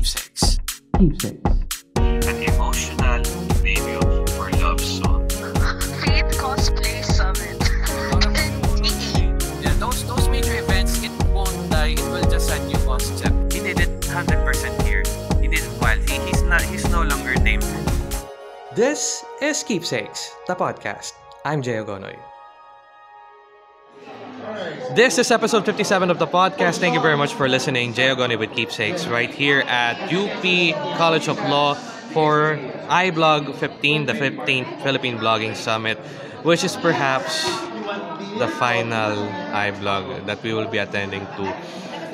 Keepsakes. Keepsakes. An emotional video for love song. Faith Cosplay Summit. Yeah, those those major events, it won't die. It will just send you concept. He did it 100% here. He did it well. He, he's not. He's no longer named. This is Keepsakes, the podcast. I'm Jay Ogonoy. This is episode 57 of the podcast. Thank you very much for listening. Jay Ogonoy with Keepsakes right here at UP College of Law for iBlog 15, the 15th Philippine Blogging Summit, which is perhaps the final iBlog that we will be attending to.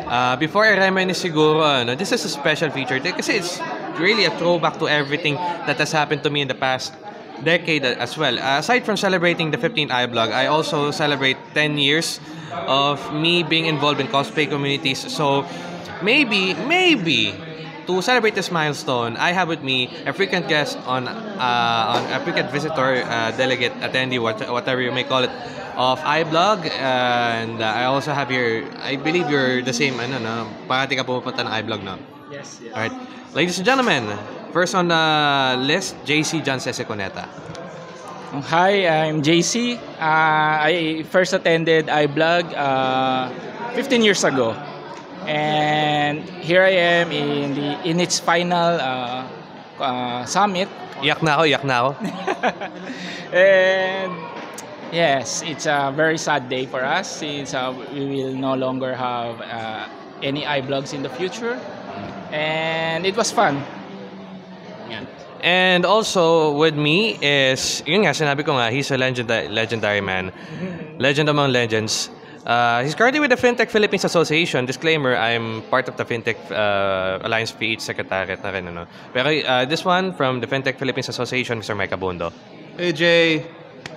Uh, before I reminisce siguro, ano, this is a special feature because it's really a throwback to everything that has happened to me in the past decade as well. Uh, aside from celebrating the 15th iBlog, I also celebrate 10 years of me being involved in cosplay communities. So maybe, maybe to celebrate this milestone, I have with me a frequent guest on, uh, on a frequent visitor, uh, delegate, attendee, what, whatever you may call it, of iBlog. and uh, I also have here, I believe you're the same, ano, no? Parati ka pumupunta ng iBlog, no? Yes, yes. Alright. Ladies and gentlemen, first on the list, JC John Seseconeta. Hi, I'm JC. Uh, I first attended iBlog uh, 15 years ago. And here I am in the in its final uh, uh, summit. Iyak na ako, iyak na ako. And yes, it's a very sad day for us since uh, we will no longer have uh, any iBlogs in the future. And it was fun. And also with me is, yun nga, sinabi ko nga, he's a legend, legendary man. Legend among legends. Uh, he's currently with the FinTech Philippines Association. Disclaimer, I'm part of the FinTech uh, Alliance PH Secretariat na rin. Ano. Pero uh, this one from the FinTech Philippines Association, Mr. Mike Abundo. Hey Jay,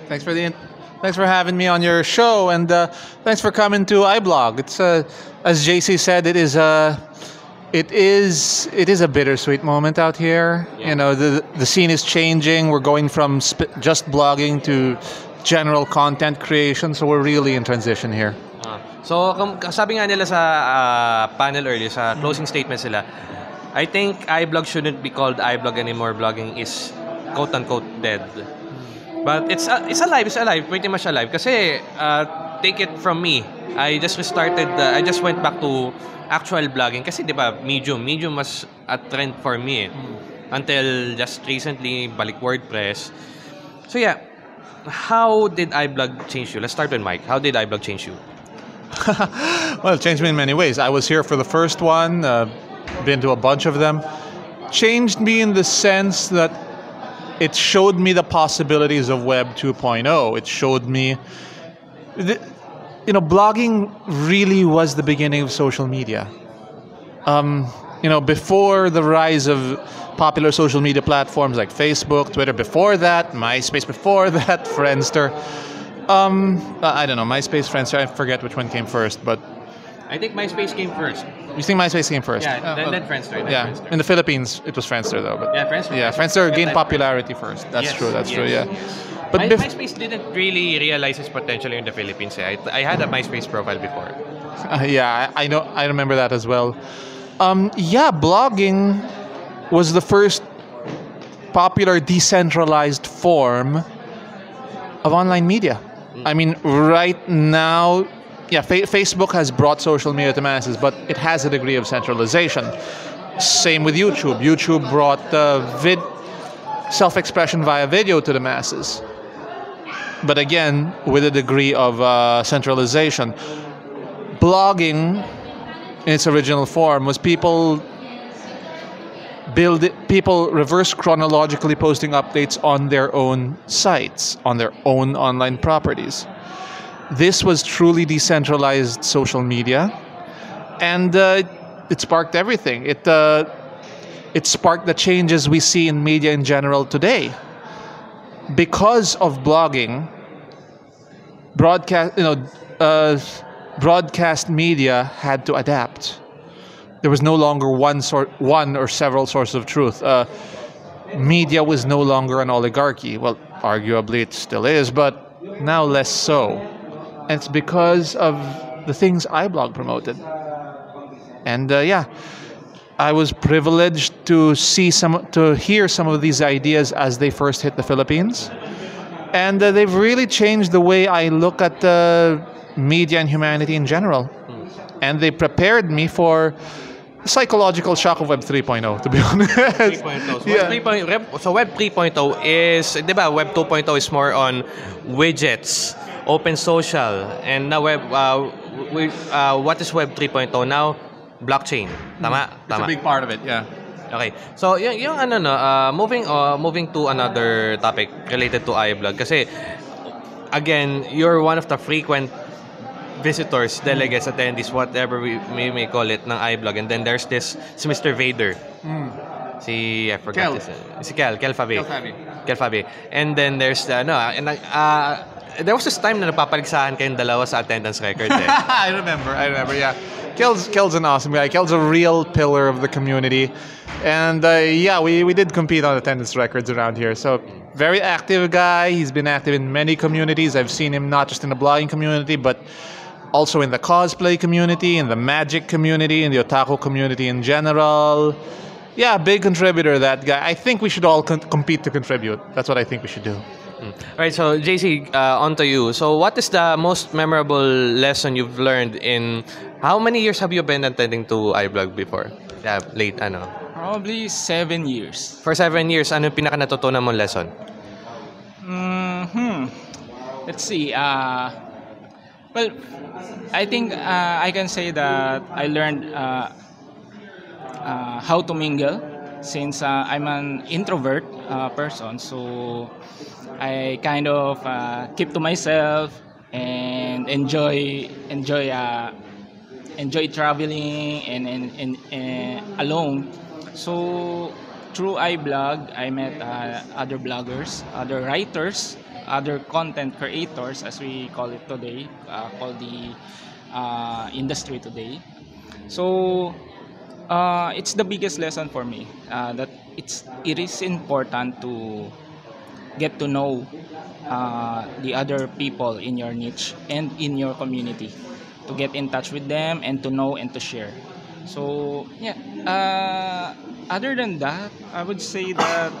thanks for the thanks for having me on your show, and uh, thanks for coming to iBlog. It's uh, as JC said, it is a it is it is a bittersweet moment out here. You know, the the scene is changing. We're going from sp- just blogging to general content creation, so we're really in transition here. Ah. so, kum- sabi nga nila sa ah, panel earlier, sa closing statement sila, I think iBlog shouldn't be called iBlog anymore. Blogging is quote-unquote dead. But it's uh, it's alive, it's alive, pretty much alive. Kasi, uh, take it from me, I just restarted, uh, I just went back to actual blogging. Kasi di ba, Medium, Medium was a trend for me. eh. Until just recently, balik WordPress. So yeah, how did iBlog change you? Let's start with Mike. How did iBlog change you? well, it changed me in many ways. I was here for the first one, uh, been to a bunch of them. Changed me in the sense that it showed me the possibilities of Web 2.0. It showed me, you know, blogging really was the beginning of social media. Um, you know, before the rise of popular social media platforms like Facebook, Twitter, before that, MySpace, before that, Friendster. Um, I don't know, MySpace, Friendster, I forget which one came first, but I think MySpace came first. you think MySpace came first? Yeah, then, uh, then Friendster. Then yeah, Friendster. in the Philippines, it was Friendster though. But Yeah, Friendster. yeah, Friendster gained popularity first. That's Yes, true. That's true. yes. But My, bef- MySpace didn't really realize its potential in the Philippines. eh. I, I had a MySpace profile before. Uh, yeah, I, I know. I remember that as well. Um, yeah, blogging was the first popular decentralized form of online media. I mean, right now, yeah, fa- Facebook has brought social media to masses, but it has a degree of centralization. Same with YouTube. YouTube brought uh, vid- self-expression via video to the masses, but again, with a degree of uh, centralization. Blogging in its original form was people build it, people reverse chronologically posting updates on their own sites on their own online properties. This was truly decentralized social media and uh, it sparked everything. It uh, it sparked the changes we see in media in general today because of blogging broadcast you know uh, broadcast media had to adapt. There was no longer one sort one or several sources of truth. Uh, media was no longer an oligarchy. Well arguably it still is but now less so. And it's because of the things iblog promoted. And uh, yeah I was privileged to see some, to hear some of these ideas as they first hit the Philippines, and uh, they've really changed the way I look at uh, media and humanity in general. And they prepared me for psychological shock of Web 3.0. To be honest, 3.0. So, Yeah. Web 3.0 Web- so Web 3.0 is, di ba, Web 2.0 is more on widgets, open social, and now Web, uh, we, uh, what is Web 3.0 now? Blockchain. Tama? it's Tama. a big part of it. Yeah. Okay. So, yung, yung ano no, uh, moving uh, moving to another topic related to iBlog kasi again, you're one of the frequent visitors, delegates, attendees, whatever we, we may call it ng iBlog. And then there's this si Mr. Vader. Si I forgot Kel. his, si Kel, Kel Fabi. Kel Fabi. Kel Fabi. And then there's uh, ano, and, uh, there was this time na napapaligsahan kayong dalawa sa attendance record eh. I remember. I remember. Yeah, Kel's Kel's an awesome guy. Kel's a real pillar of the community, and uh, yeah, we, we did compete on attendance records around here. So very active guy. He's been active in many communities. I've seen him not just in the blogging community, but also in the cosplay community, in the magic community, in the otaku community in general. Yeah, big contributor. That guy. I think we should all con- compete to contribute. That's what I think we should do. Right, so JC, uh, on to you. So, what is the most memorable lesson you've learned in how many years have you been attending to iBlog before? Yeah, late, ano. Probably seven years. For seven years, ano yung pinaka natutunan mong lesson? Hmm. Let's see. Uh, well, I think uh, I can say that I learned uh, uh, how to mingle since uh, I'm an introvert uh, person. So I kind of uh, keep to myself and enjoy enjoy uh, enjoy traveling and and, and, and alone. So through iBlog, I met uh, other bloggers, other writers, other content creators, as we call it today, uh, called the uh, industry today. So uh, it's the biggest lesson for me uh, that it's it is important to get to know uh, the other people in your niche and in your community to get in touch with them and to know and to share. So yeah uh, other than that i would say that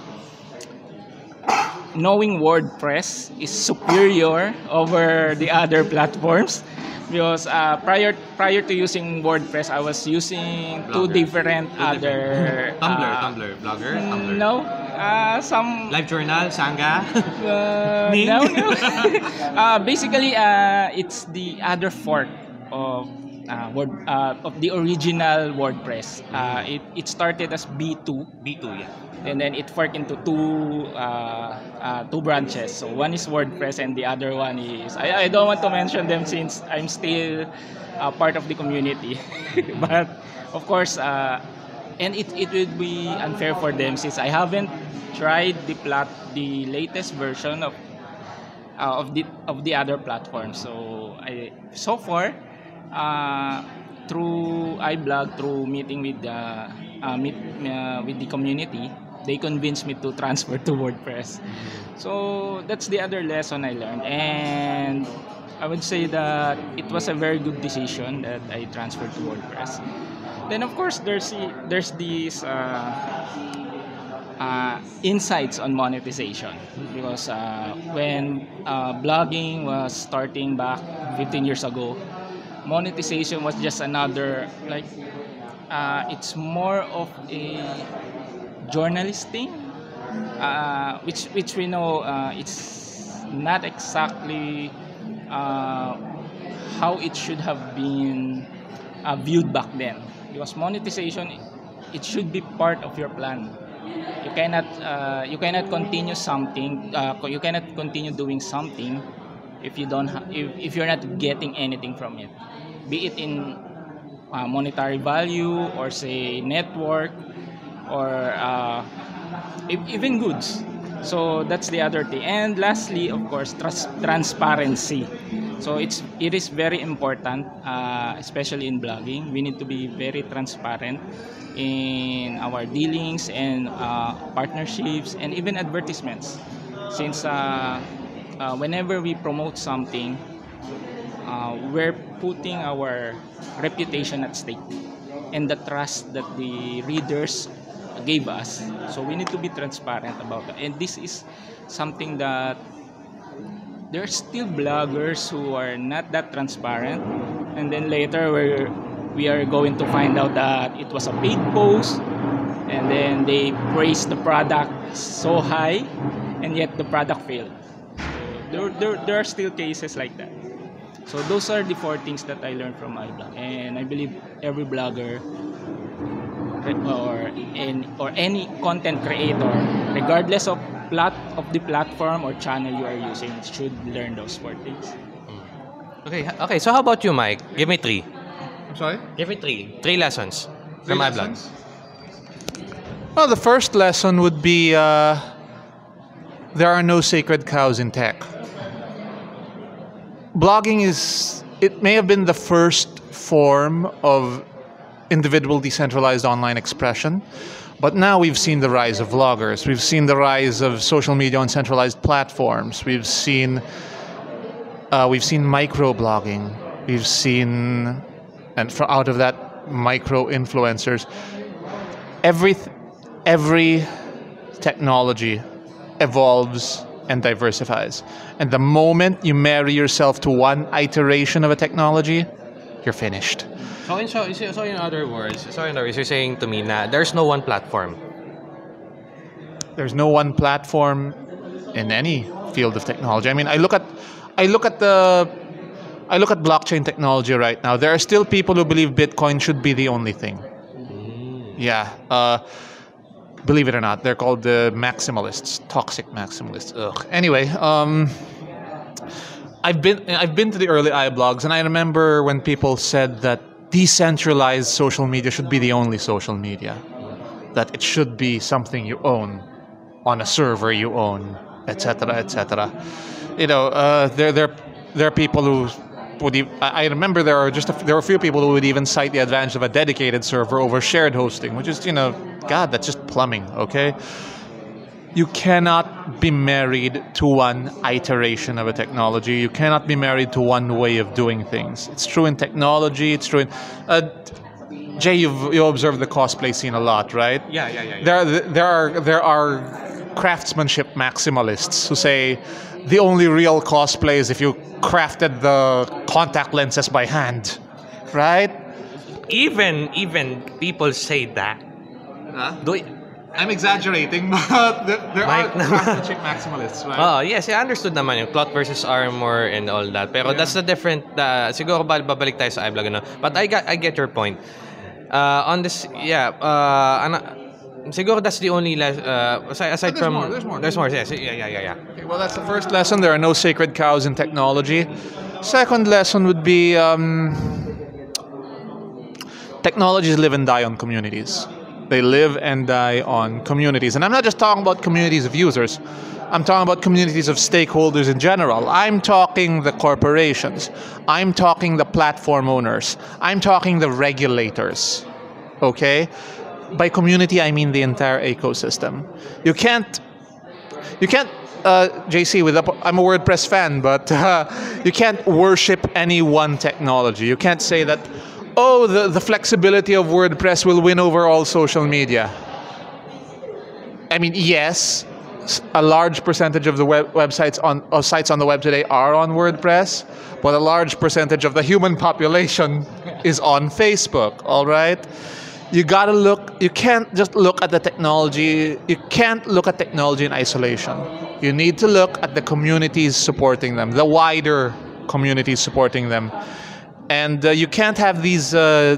knowing wordpress is superior over the other platforms because uh, prior prior to using wordpress i was using two Blogger. different other Tumblr, uh, Tumblr, blogger, Tumblr. no uh, some Live journal, Sangha. uh, no, no. uh, basically, uh, it's the other fork of uh, word uh, of the original WordPress. Uh, it, it started as B2, B2, yeah. and then it forked into two uh, uh, two branches. So one is WordPress, and the other one is I, I don't want to mention them since I'm still uh, part of the community, but of course. Uh, and it, it would be unfair for them since I haven't tried the plat the latest version of uh, of the of the other platforms. So I so far uh, through iBlog through meeting with the uh, meet uh, with the community, they convinced me to transfer to WordPress. So that's the other lesson I learned, and I would say that it was a very good decision that I transferred to WordPress. Then of course there's the- there's these. Uh, uh, insights on monetization because uh, when uh, blogging was starting back 15 years ago monetization was just another like uh, it's more of a journalist thing uh, which which we know uh, it's not exactly uh, how it should have been uh, viewed back then. Because monetization it should be part of your plan. You cannot uh, you cannot continue something you cannot continue doing something if you don't if, if you're not getting anything from it be it in uh, monetary value or say network or uh, even goods. So that's the other thing. And lastly of course trans- transparency. So it's it is very important uh, especially in blogging we need to be very transparent in our dealings and uh, partnerships and even advertisements. Since uh, uh, whenever we promote something uh, we're putting our reputation at stake and the trust that the readers gave us. So we need to be transparent about that. And this is something that there are still bloggers who are not that transparent and then later we're we are going to find out that it was a paid post and then they praise the product so high and yet the product failed there, there, there are still cases like that so those are the four things that i learned from iblog and i believe every blogger or any, or any content creator regardless of plat of the platform or channel you are using should learn those four things Okay, okay. So how about you, Mike? Give me three. I'm sorry? Give me three. Three lessons Three from iBlog. lessons? Well, the first lesson would be uh, there are no sacred cows in tech. Blogging is, it may have been the first form of individual decentralized online expression, but now we've seen the rise of vloggers. We've seen the rise of social media on centralized platforms. We've seen uh, we've seen micro blogging. We've seen, and for out of that, micro influencers. Every every technology evolves and diversifies. And the moment you marry yourself to one iteration of a technology, you're finished. So in, so, so in other words, so in other words, you're saying to me na there's no one platform. There's no one platform in any field of technology. I mean, I look at I look at the I look at blockchain technology right now. There are still people who believe Bitcoin should be the only thing. Yeah. Uh, believe it or not, they're called the maximalists, toxic maximalists. Ugh. Anyway, um, I've been I've been to the early iBlogs, and I remember when people said that decentralized social media should be the only social media, that it should be something you own on a server you own, etc., etc. You know, uh, there there there are people who would. I I remember there are just a, there are a few people who would even cite the advantage of a dedicated server over shared hosting, which is you know, God, that's just plumbing. Okay, you cannot be married to one iteration of a technology. You cannot be married to one way of doing things. It's true in technology. It's true in. Uh, Jay, you've you observed the cosplay scene a lot, right? Yeah, yeah, yeah. There, are, there are there are craftsmanship maximalists who say the only real cosplay is if you crafted the contact lenses by hand, right? Even even people say that. Do y- I'm exaggerating, but there, there Mike naman. craftsmanship maximalists, right? Oh, yes, I understood naman yung plot versus armor and all that. Pero that's the different, uh, siguro ba- babalik tayo sa iBlog, ano? But I, got, I get your point. Uh, on this, yeah, uh, ana, siguro that's the only, les- uh, aside, aside there's from, more, there's more. There's more, yes, yeah, yeah, yeah, yeah. Okay, well, that's the first lesson. There are no sacred cows in technology. Second lesson would be um, technologies live and die on communities. They live and die on communities. And I'm not just talking about communities of users, I'm talking about communities of stakeholders in general. I'm talking the corporations, I'm talking the platform owners, I'm talking the regulators. Okay? By community, I mean the entire ecosystem. You can't you can't uh, JC with a, I'm a WordPress fan, but uh, you can't worship any one technology. You can't say that oh the, the flexibility of WordPress will win over all social media. I mean yes, a large percentage of the web, websites on of sites on the web today are on WordPress, but a large percentage of the human population is on Facebook. All right you gotta look you can't just look at the technology you can't look at technology in isolation you need to look at the communities supporting them the wider communities supporting them and uh, you can't have these uh,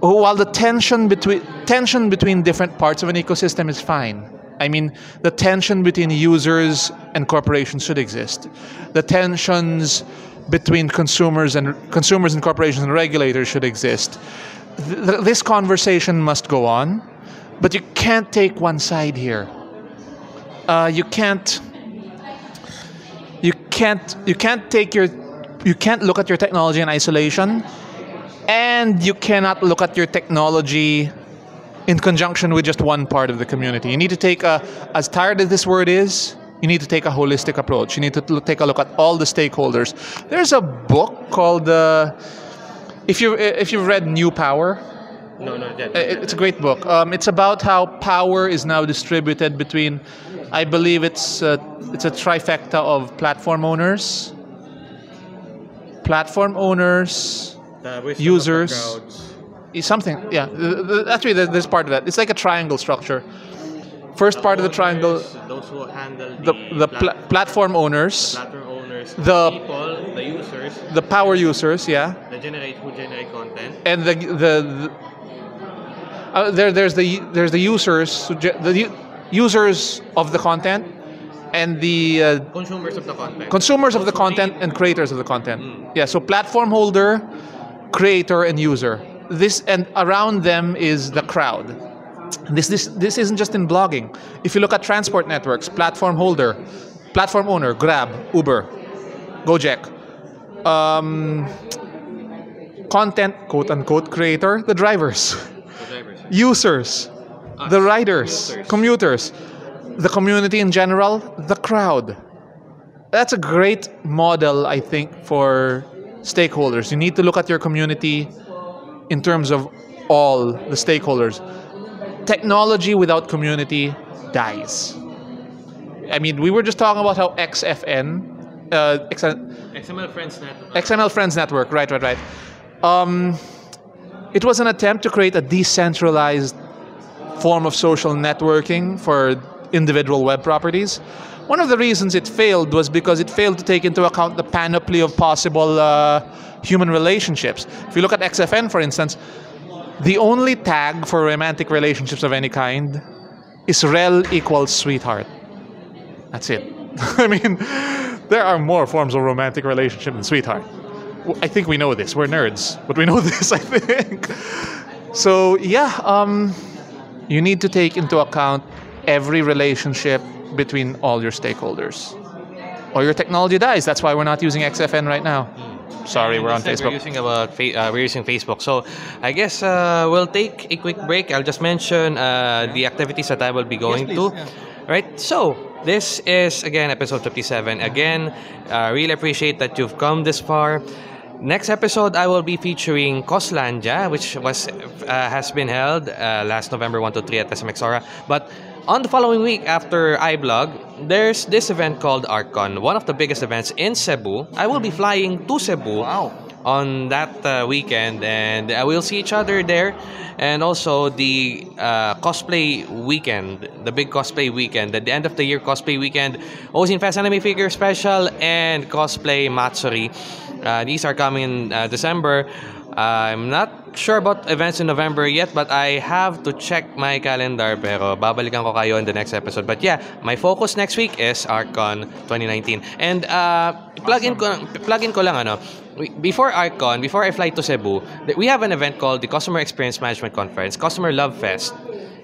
while the tension between tension between different parts of an ecosystem is fine. I mean the tension between users and corporations should exist. The tensions between consumers and consumers and corporations and regulators should exist. Th- this conversation must go on but you can't take one side here. Uh, you can't you can't you can't take your you can't look at your technology in isolation and you cannot look at your technology in conjunction with just one part of the community. You need to take a, as tired as this word is, you need to take a holistic approach. You need to take a look at all the stakeholders. There's a book called, uh, if you if you've read New Power, No, no. Uh, it- It's a great book. Um, it's about how power is now distributed between, I believe it's uh, it's a trifecta of platform owners, platform owners, The the users. is something. Yeah, the, the, actually, there- there's part of that. It's like a triangle structure. First part of the triangle, Those who handle the the pla- platform owners, platform owners, the- people, the users, the power users, yeah, the generate who generate content. and the the, the uh, there there's the there's the users the users of the content and the uh, Consumers of the content. consumers of the content and creators of the content. Mm. Yeah, so platform holder, creator, and user. This and around them is the crowd. This this this isn't just in blogging. If you look at transport networks, platform holder, platform owner, Grab, Uber, Gojek. Um, content quote unquote creator, the drivers, the drivers. users, Us, the riders, commuters. commuters, the community in general, the crowd. That's a great model, I think, for stakeholders. You need to look at your community in terms of all the stakeholders. Technology without community dies. I mean, we were just talking about how XFN, uh, X- XML Friends Network. XML Friends Network, right, right, right. Um, it was an attempt to create a decentralized form of social networking for individual web properties. One of the reasons it failed was because it failed to take into account the panoply of possible uh, human relationships. If you look at XFN, for instance, the only tag for romantic relationships of any kind is rel equals sweetheart. That's it. I mean, there are more forms of romantic relationship than sweetheart. I think we know this. We're nerds, but we know this. I think. So yeah, um, you need to take into account every relationship between all your stakeholders, or your technology dies. That's why we're not using XFN right now. Sorry, we're on Facebook. We're using about fa- uh, we're using Facebook. So I guess uh, we'll take a quick break. I'll just mention uh, the activities that I will be going to. Right. So this is again episode 57. Again, uh, really appreciate that you've come this far. Next episode, I will be featuring Coslandia, which was uh, has been held uh, last November 1 to 3 at SMX Aura. But on the following week after iBlog, there's this event called ArcCon, one of the biggest events in Cebu. I will be flying to Cebu on that uh, weekend, and uh, we'll see each other there. And also the uh, cosplay weekend, the big cosplay weekend, at the end of the year cosplay weekend, Ozine Fest Anime Figure Special, and Cosplay Matsuri. Uh, these are coming in uh, December. I'm not sure about events in November yet, but I have to check my calendar. Pero babalikan ko kayo in the next episode. But yeah, my focus next week is ArcCon 2019. And uh, plug in ko, plug in ko lang ano. Before ArcCon, before I fly to Cebu, we have an event called the Customer Experience Management Conference, Customer Love Fest,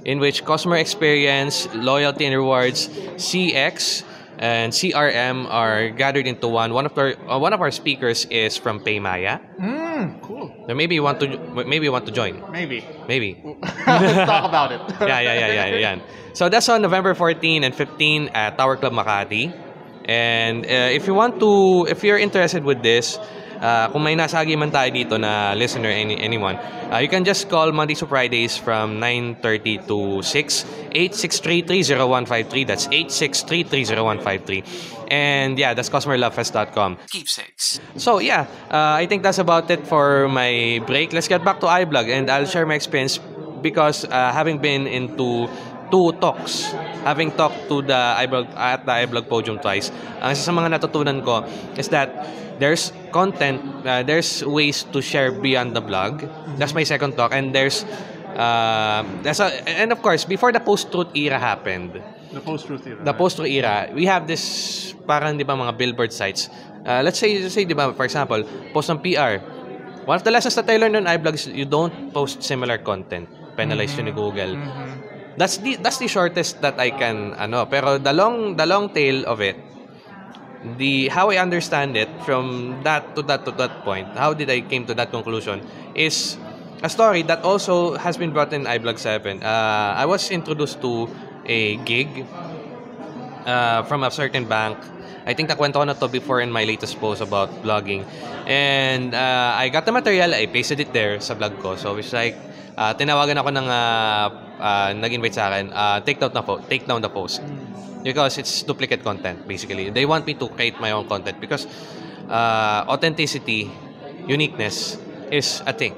in which customer experience, loyalty and rewards, CX, and CRM are gathered into one. One of our uh, one of our speakers is from Paymaya. Mm, cool. So maybe you want to maybe you want to join. Maybe. Maybe. Let's talk about it. yeah, yeah, yeah, yeah, yeah. So that's on November 14 and 15 at Tower Club Makati. And uh, if you want to, if you're interested with this, uh, kung may nasagi man tayo dito na listener, any, anyone, uh, you can just call Mondays to Fridays from 9.30 to 6, 8633-0153. That's 8633-0153. And yeah, that's customerlovefest.com. Keepsakes. So yeah, uh, I think that's about it for my break. Let's get back to iBlog and I'll share my experience because uh, having been into two talks, having talked to the iBlog at the iBlog podium twice, ang isa sa mga natutunan ko is that there's content, uh, there's ways to share beyond the blog. That's my second talk and there's uh, that's a, and of course before the post-truth era happened, The post-truth era. the post era, we have this parang di ba mga billboard sites. Uh, let's say let's say di ba for example, post ng PR. One of the lessons that I learned on iBlog is you don't post similar content. Penalize you ni Google. That's the that's the shortest that I can ano, pero the long the long tail of it the how I understand it from that to that to that point, how did I came to that conclusion is a story that also has been brought in iBlog 7. Uh, I was introduced to a gig uh, from a certain bank. I think nakwento ko na to before in my latest post about blogging. And uh, I got the material, I pasted it there sa blog ko. So it's like, ah, tinawagan ako ng ah, ah, nag-invite sa akin, ah, take down the po- take down the post. Because it's duplicate content basically. They want me to create my own content because uh, authenticity, uniqueness is a thing.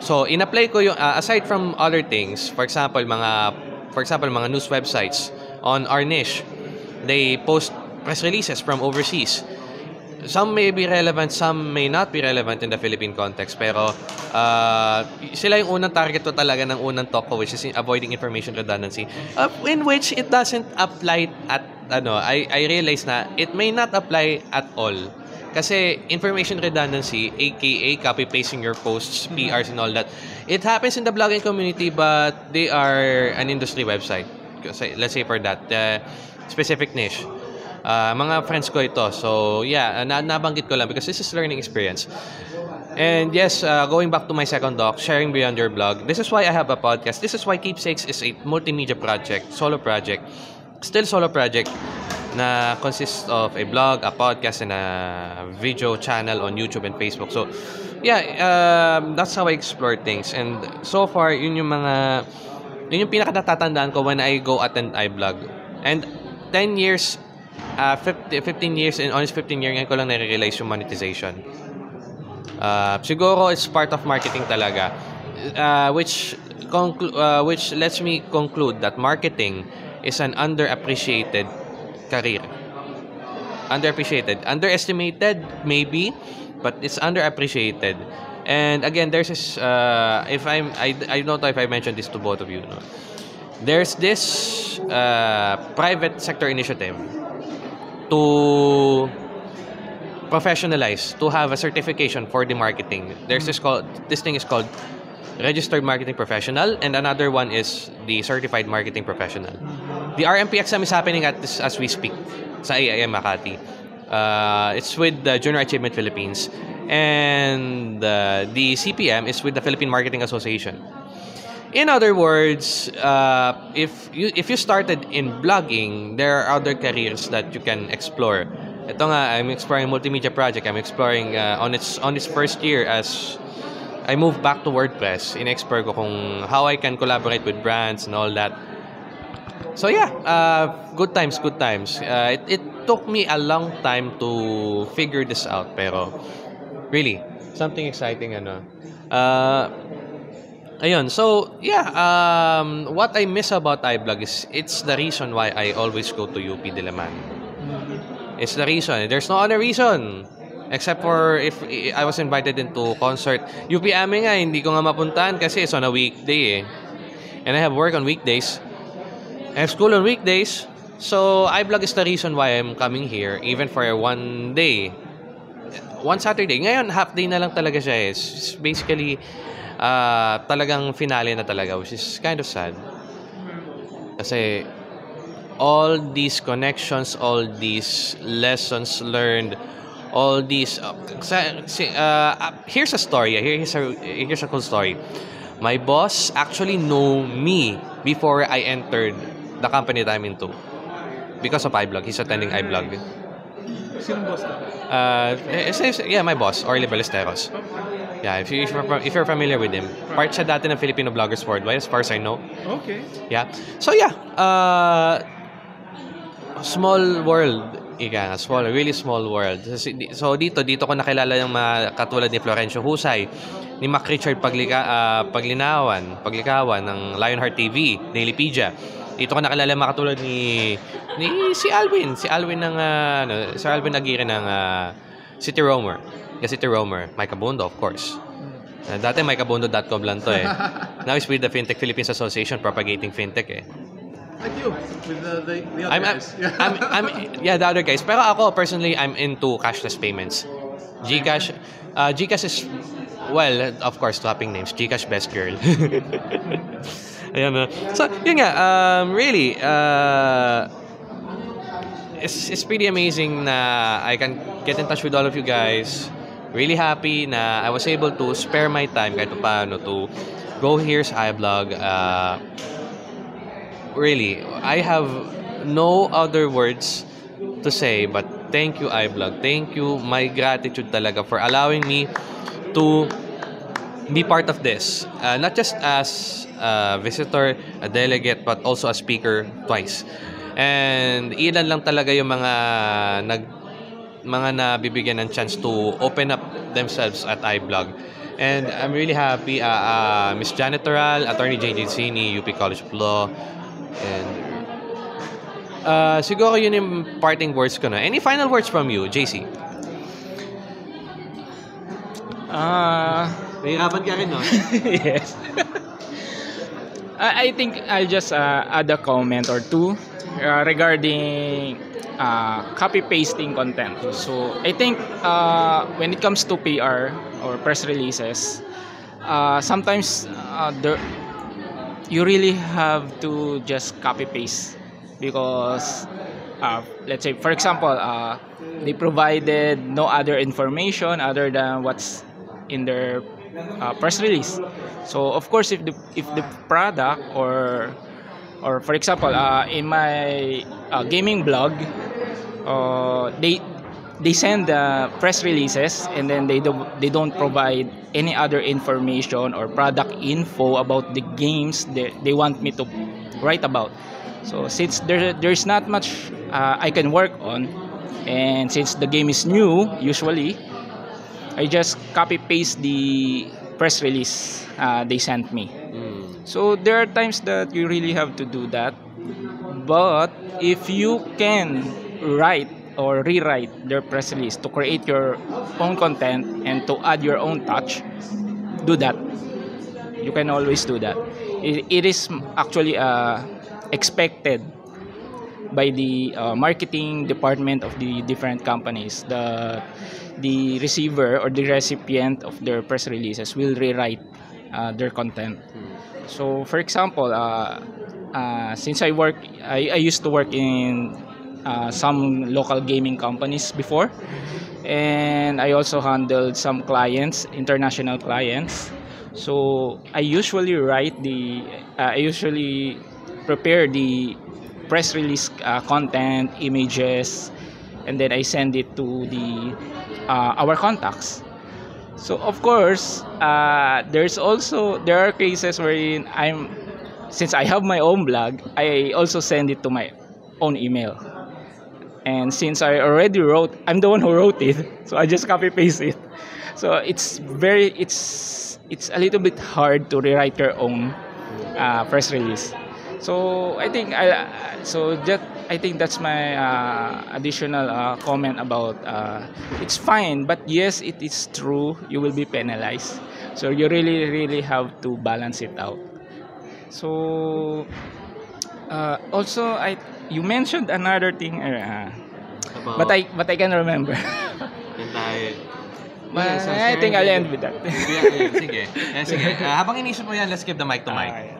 So, in-apply ko yung, uh, aside from other things, for example, mga, for example, mga news websites on our niche, they post press releases from overseas. Some may be relevant, some may not be relevant in the Philippine context. Pero, uh, sila yung unang target ko talaga ng unang talk ko, which is avoiding information redundancy, uh, in which it doesn't apply at, ano, I, I realize na it may not apply at all. Kasi information redundancy, aka copy-pasting your posts, PRs and all that, it happens in the blogging community but they are an industry website. Let's say for that, uh, specific niche. Uh, mga friends ko ito. So, yeah, na nabanggit ko lang because this is learning experience. And yes, uh, going back to my second doc, sharing beyond your blog. This is why I have a podcast. This is why Keepsakes is a multimedia project, solo project. Still solo project na consists of a blog, a podcast, and a video channel on YouTube and Facebook. So, yeah, um, that's how I explore things. And so far, yun yung mga, yun yung pinaka-natatandaan ko when I go attend iBlog. And 10 years, uh, 50, 15 years, and honest 15 years, ngayon ko lang nare-realize yung monetization. Uh, siguro it's part of marketing talaga. Uh, which conclu- uh, which lets me conclude that marketing is an underappreciated career. Underappreciated. Underestimated, maybe, but it's underappreciated. And again, there's this, uh, if I'm, I, I don't know if I mentioned this to both of you, no? There's this uh, private sector initiative to professionalize, to have a certification for the marketing. There's this called, this thing is called registered marketing professional and another one is the certified marketing professional. The RMP exam is happening at this as we speak sa AIM Makati. Uh, it's with the Junior Achievement Philippines and uh, the CPM is with the Philippine Marketing Association. In other words, uh, if you if you started in blogging, there are other careers that you can explore. Ito nga, I'm exploring multimedia project. I'm exploring uh, on its on its first year as I moved back to WordPress. In-explore ko kung how I can collaborate with brands and all that. So yeah, uh, good times, good times. Uh, it, it took me a long time to figure this out, pero really, something exciting ano. Uh, ayun, so yeah, um, what I miss about iBlog is it's the reason why I always go to UP Diliman. It's the reason. There's no other reason. Except for if I was invited into concert. UP Ame nga, hindi ko nga mapuntahan kasi it's on a weekday eh. And I have work on weekdays. I have school on weekdays. So, iBlog is the reason why I'm coming here, even for one day. One Saturday. Ngayon, half day na lang talaga siya eh. It's basically, uh, talagang finale na talaga, which is kind of sad. Kasi, all these connections, all these lessons learned, all these uh, uh, here's a story here's a here's a cool story my boss actually know me before I entered the company that I'm into because of iBlog he's attending iBlog Sinong boss ka? uh, it's- it's- yeah my boss Orly Ballesteros yeah if, you, if, you're, if you're familiar with him part siya dati ng Filipino Bloggers Worldwide as far as I know Okay. Yeah. So yeah, uh, small world. Ika, nga, small, really small world. So, dito, dito ko nakilala yung mga katulad ni Florencio Husay, ni Mac Richard Paglika, ah, Paglinawan, Paglikawan ng Lionheart TV, Dailypedia. Dito ko nakilala mga katulad ni, ni si Alvin, si Alvin ng, ah, ano, si Alvin Aguirre ng ah, City Roamer. Yeah, City Roamer, Mike Abundo, of course. Uh, dati mikeabundo.com lang to eh. Now it's with the Fintech Philippines Association propagating fintech eh. Like you, with the, the, the other I'm, guys. I'm, I'm, yeah, the other guys. Pero ako, personally, I'm into cashless payments. Gcash, uh, Gcash is, well, of course, dropping names. Gcash best girl. Ayan. So, nga, um, really, uh, it's, it's pretty amazing na I can get in touch with all of you guys. Really happy na I was able to spare my time kahit paano to go here sa iBlog. Uh, really, I have no other words to say but thank you iBlog. Thank you. My gratitude talaga for allowing me to be part of this. Uh, not just as a visitor, a delegate, but also a speaker twice. And ilan lang talaga yung mga nag mga nabibigyan ng chance to open up themselves at iBlog. And I'm really happy uh, uh, Miss Janet Toral, Attorney JJ Zini, UP College of Law, and uh, siguro yun yung parting words ko na. Any final words from you, JC? Ah, Ka rin, no? yes. I think I'll just uh, add a comment or two uh, regarding uh, copy pasting content. So I think uh, when it comes to PR or press releases, uh, sometimes uh, there, you really have to just copy paste because let's say for example they provided no other information other than what's in their uh, press release. So of course if the if the product or or for example uh, in my uh, gaming blog uh, they they send the press releases and then they do, they don't provide any other information or product info about the games that they want me to write about. So since there there's not much uh, I can work on and since the game is new usually I just copy paste the press release uh, they sent me so there are times that you really have to do that but if you can write or rewrite their press release to create your own content and to add your own touch, do that. You can always do that. It, it is actually uh, expected by the uh, marketing department of the different companies. The the receiver or the recipient of their press releases will rewrite uh, their content. So, for example, uh, uh, since I work, I, I used to work in uh, some local gaming companies before, and I also handled some clients, international clients. So I usually write the, uh, I usually prepare the press release uh, content, images, and then I send it to the uh, our contacts. So of course, uh, there's also there are cases wherein I'm since I have my own blog, I also send it to my own email. And since I already wrote, I'm the one who wrote it, so I just copy paste it. So it's very it's it's a little bit hard to rewrite your own uh, press release. So I think I so that I think that's my uh, additional uh, comment about uh, it's fine, but yes, it is true you will be penalized. So you really really have to balance it out. So uh, also I you mentioned another thing, uh, but I but I can remember. But Yeah, so I think I'll end with that. Yeah, sige. Eh, sige. Ah, habang inisip mo yan, let's give the mic to Mike.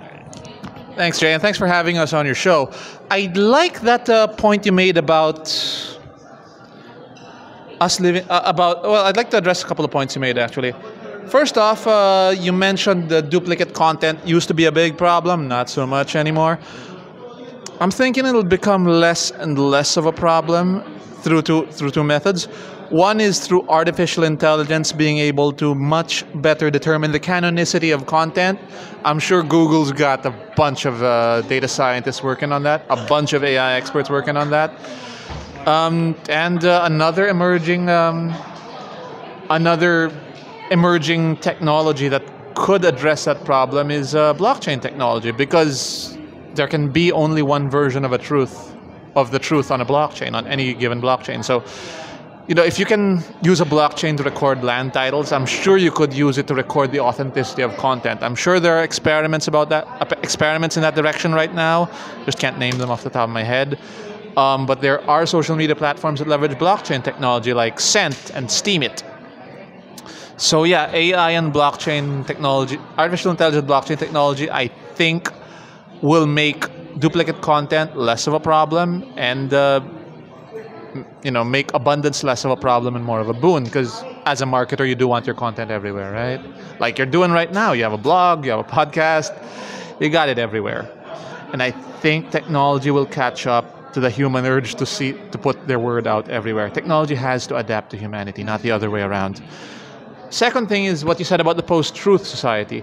Thanks, Jay, and thanks for having us on your show. I like that uh, point you made about us living uh, about. Well, I'd like to address a couple of points you made actually. First off, uh, you mentioned the duplicate content used to be a big problem, not so much anymore. I'm thinking it'll become less and less of a problem through two through two methods. One is through artificial intelligence being able to much better determine the canonicity of content. I'm sure Google's got a bunch of uh, data scientists working on that, a bunch of AI experts working on that, um, and uh, another emerging um, another emerging technology that could address that problem is uh, blockchain technology because there can be only one version of a truth of the truth on a blockchain on any given blockchain so you know if you can use a blockchain to record land titles i'm sure you could use it to record the authenticity of content. I'm sure there are experiments about that experiments in that direction right now. Just can't name them off the top of my head. Um, but there are social media platforms that leverage blockchain technology like Scent and Steemit. So yeah, AI and blockchain technology, artificial intelligence blockchain technology, I think will make duplicate content less of a problem and uh, you know make abundance less of a problem and more of a boon because as a marketer you do want your content everywhere right like you're doing right now you have a blog you have a podcast you got it everywhere and i think technology will catch up to the human urge to see to put their word out everywhere technology has to adapt to humanity not the other way around second thing is what you said about the post-truth society.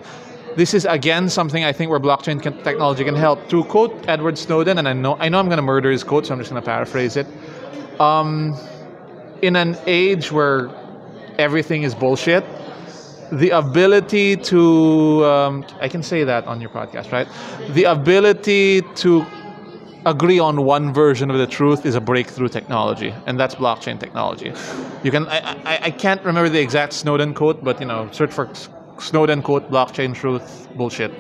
This is again something I think where blockchain can, technology can help. To quote Edward Snowden, and I know I know I'm going to murder his quote, so I'm just going to paraphrase it. Um, in an age where everything is bullshit, the ability to um, I can say that on your podcast, right? The ability to agree on one version of the truth is a breakthrough technology, and that's blockchain technology. You can I, I, I can't remember the exact Snowden quote, but you know, search for Snowden quote blockchain truth bullshit.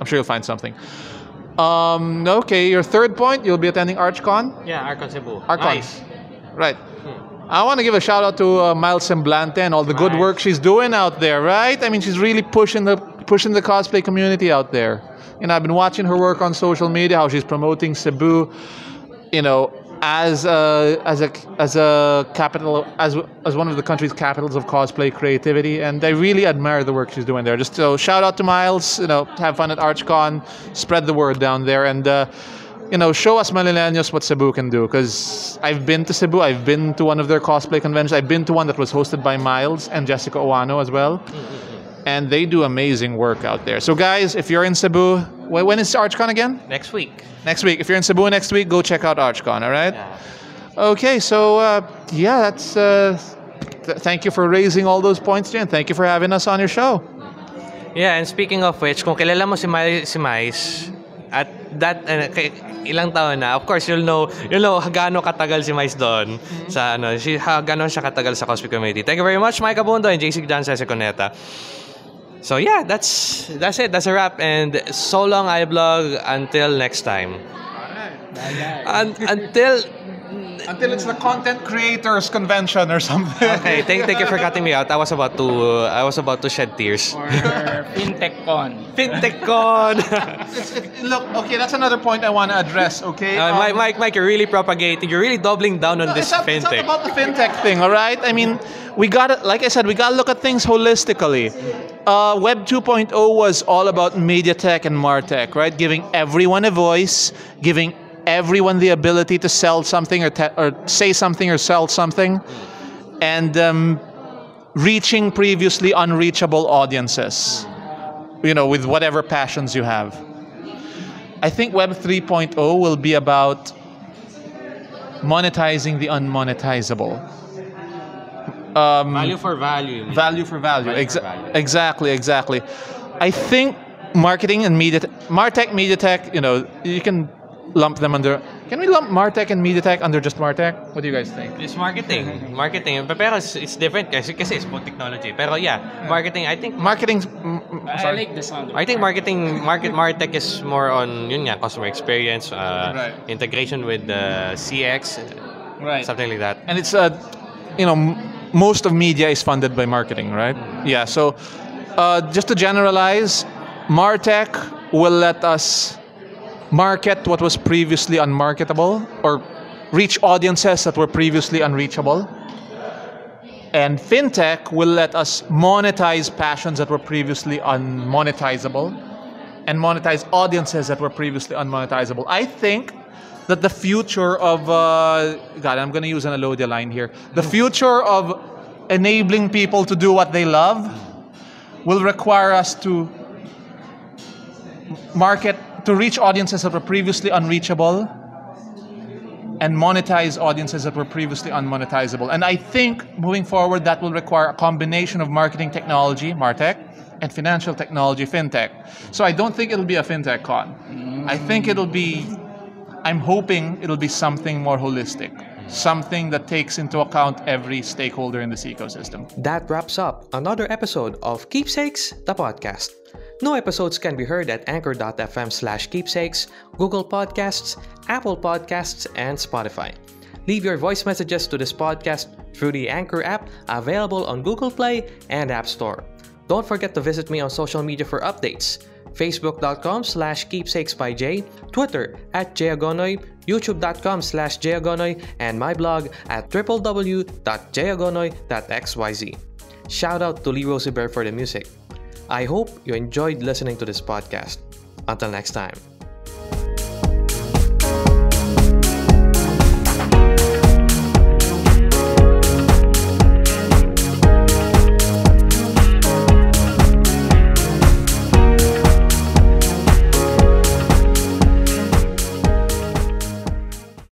I'm sure you'll find something. Um, okay, your third point, you'll be attending ArchCon. Yeah, Arcon Cebu. Arcon. Nice. Right. I want to give a shout out to uh, Miles Semblante and all the good work she's doing out there, right? I mean, she's really pushing the pushing the cosplay community out there. You know, I've been watching her work on social media, how she's promoting Cebu, you know, as a as a as a capital as as one of the country's capitals of cosplay creativity, and I really admire the work she's doing there. Just so shout out to Miles, you know, have fun at ArchCon, spread the word down there, and. Uh, you know, show us millennials what Cebu can do. Because I've been to Cebu, I've been to one of their cosplay conventions. I've been to one that was hosted by Miles and Jessica Owano as well. And they do amazing work out there. So, guys, if you're in Cebu, when is ArchCon again? Next week. Next week. If you're in Cebu next week, go check out ArchCon, all right? Yeah. Okay, so uh, yeah, that's. Uh, th- thank you for raising all those points, Jen. Thank you for having us on your show. Yeah, and speaking of which, kung kilala mo si Mai, si at that uh, kay- ilang taon na, of course you'll know you'll know gaano katagal si Mais doon sa ano, si ha, gaano siya katagal sa cosplay community. Thank you very much, Mike Abundo and JC John Cesar Coneta. So yeah, that's that's it. That's a wrap. And so long, iBlog. Until next time. Un- until Until it's the content creators convention or something. okay, thank thank you for cutting me out. I was about to uh, I was about to shed tears. Or FinTechCon. FinTechCon. It's, it, look, okay, that's another point I want to address. Okay, Uh, Um, Mike, Mike, Mike, you're really propagating. You're really doubling down on No, this it's, not, it's not fintech. about the fintech thing, all right? I mean, we got to, like I said, we got to look at things holistically. Uh, Web 2.0 was all about media tech and martech, right? Giving everyone a voice, giving everyone the ability to sell something or, te- or say something or sell something, and um, reaching previously unreachable audiences, you know, with whatever passions you have. I think Web 3.0 will be about monetizing the unmonetizable. Um, value for value. value for value. Value Exa- for value. Exactly, exactly. I think marketing and media, Martech, media tech, you know, you can lump them under. Can we lump Martech and media tech under just Martech? What do you guys think? It's marketing. Marketing. But Pero it's, it's different kasi, kasi it's both technology. Pero yeah, marketing, I think Marketing. mm, mm, I like the sound. of I think marketing, market, Martech is more on yun nga, customer experience, uh, Right. integration with the CX, Right. something like that. and it's uh, you know m- most of media is funded by marketing right yeah so uh, just to generalize martech will let us market what was previously unmarketable or reach audiences that were previously unreachable and fintech will let us monetize passions that were previously unmonetizable and monetize audiences that were previously unmonetizable. I think that the future of uh, God, I'm going to use an Elodia line here. The future of enabling people to do what they love will require us to market to reach audiences that were previously unreachable and monetize audiences that were previously unmonetizable. And I think moving forward, that will require a combination of marketing technology, Martech, and financial technology, FinTech. So I don't think it'll be a FinTech con. I think it'll be, I'm hoping it'll be something more holistic, something that takes into account every stakeholder in this ecosystem. That wraps up another episode of Keepsakes, the podcast. New episodes can be heard at anchor.fm slash keepsakes, Google Podcasts, Apple Podcasts, and Spotify. Leave your voice messages to this podcast through the Anchor app available on Google Play and App Store. Don't forget to visit me on social media for updates. Facebook.com slash keepsakes by Jay, Twitter at Jayagonoy, YouTube.com slash Jayagonoy, and my blog at www.jayagonoy.xyz. Shout out to Lee Rosenberg for the music. I hope you enjoyed listening to this podcast. Until next time.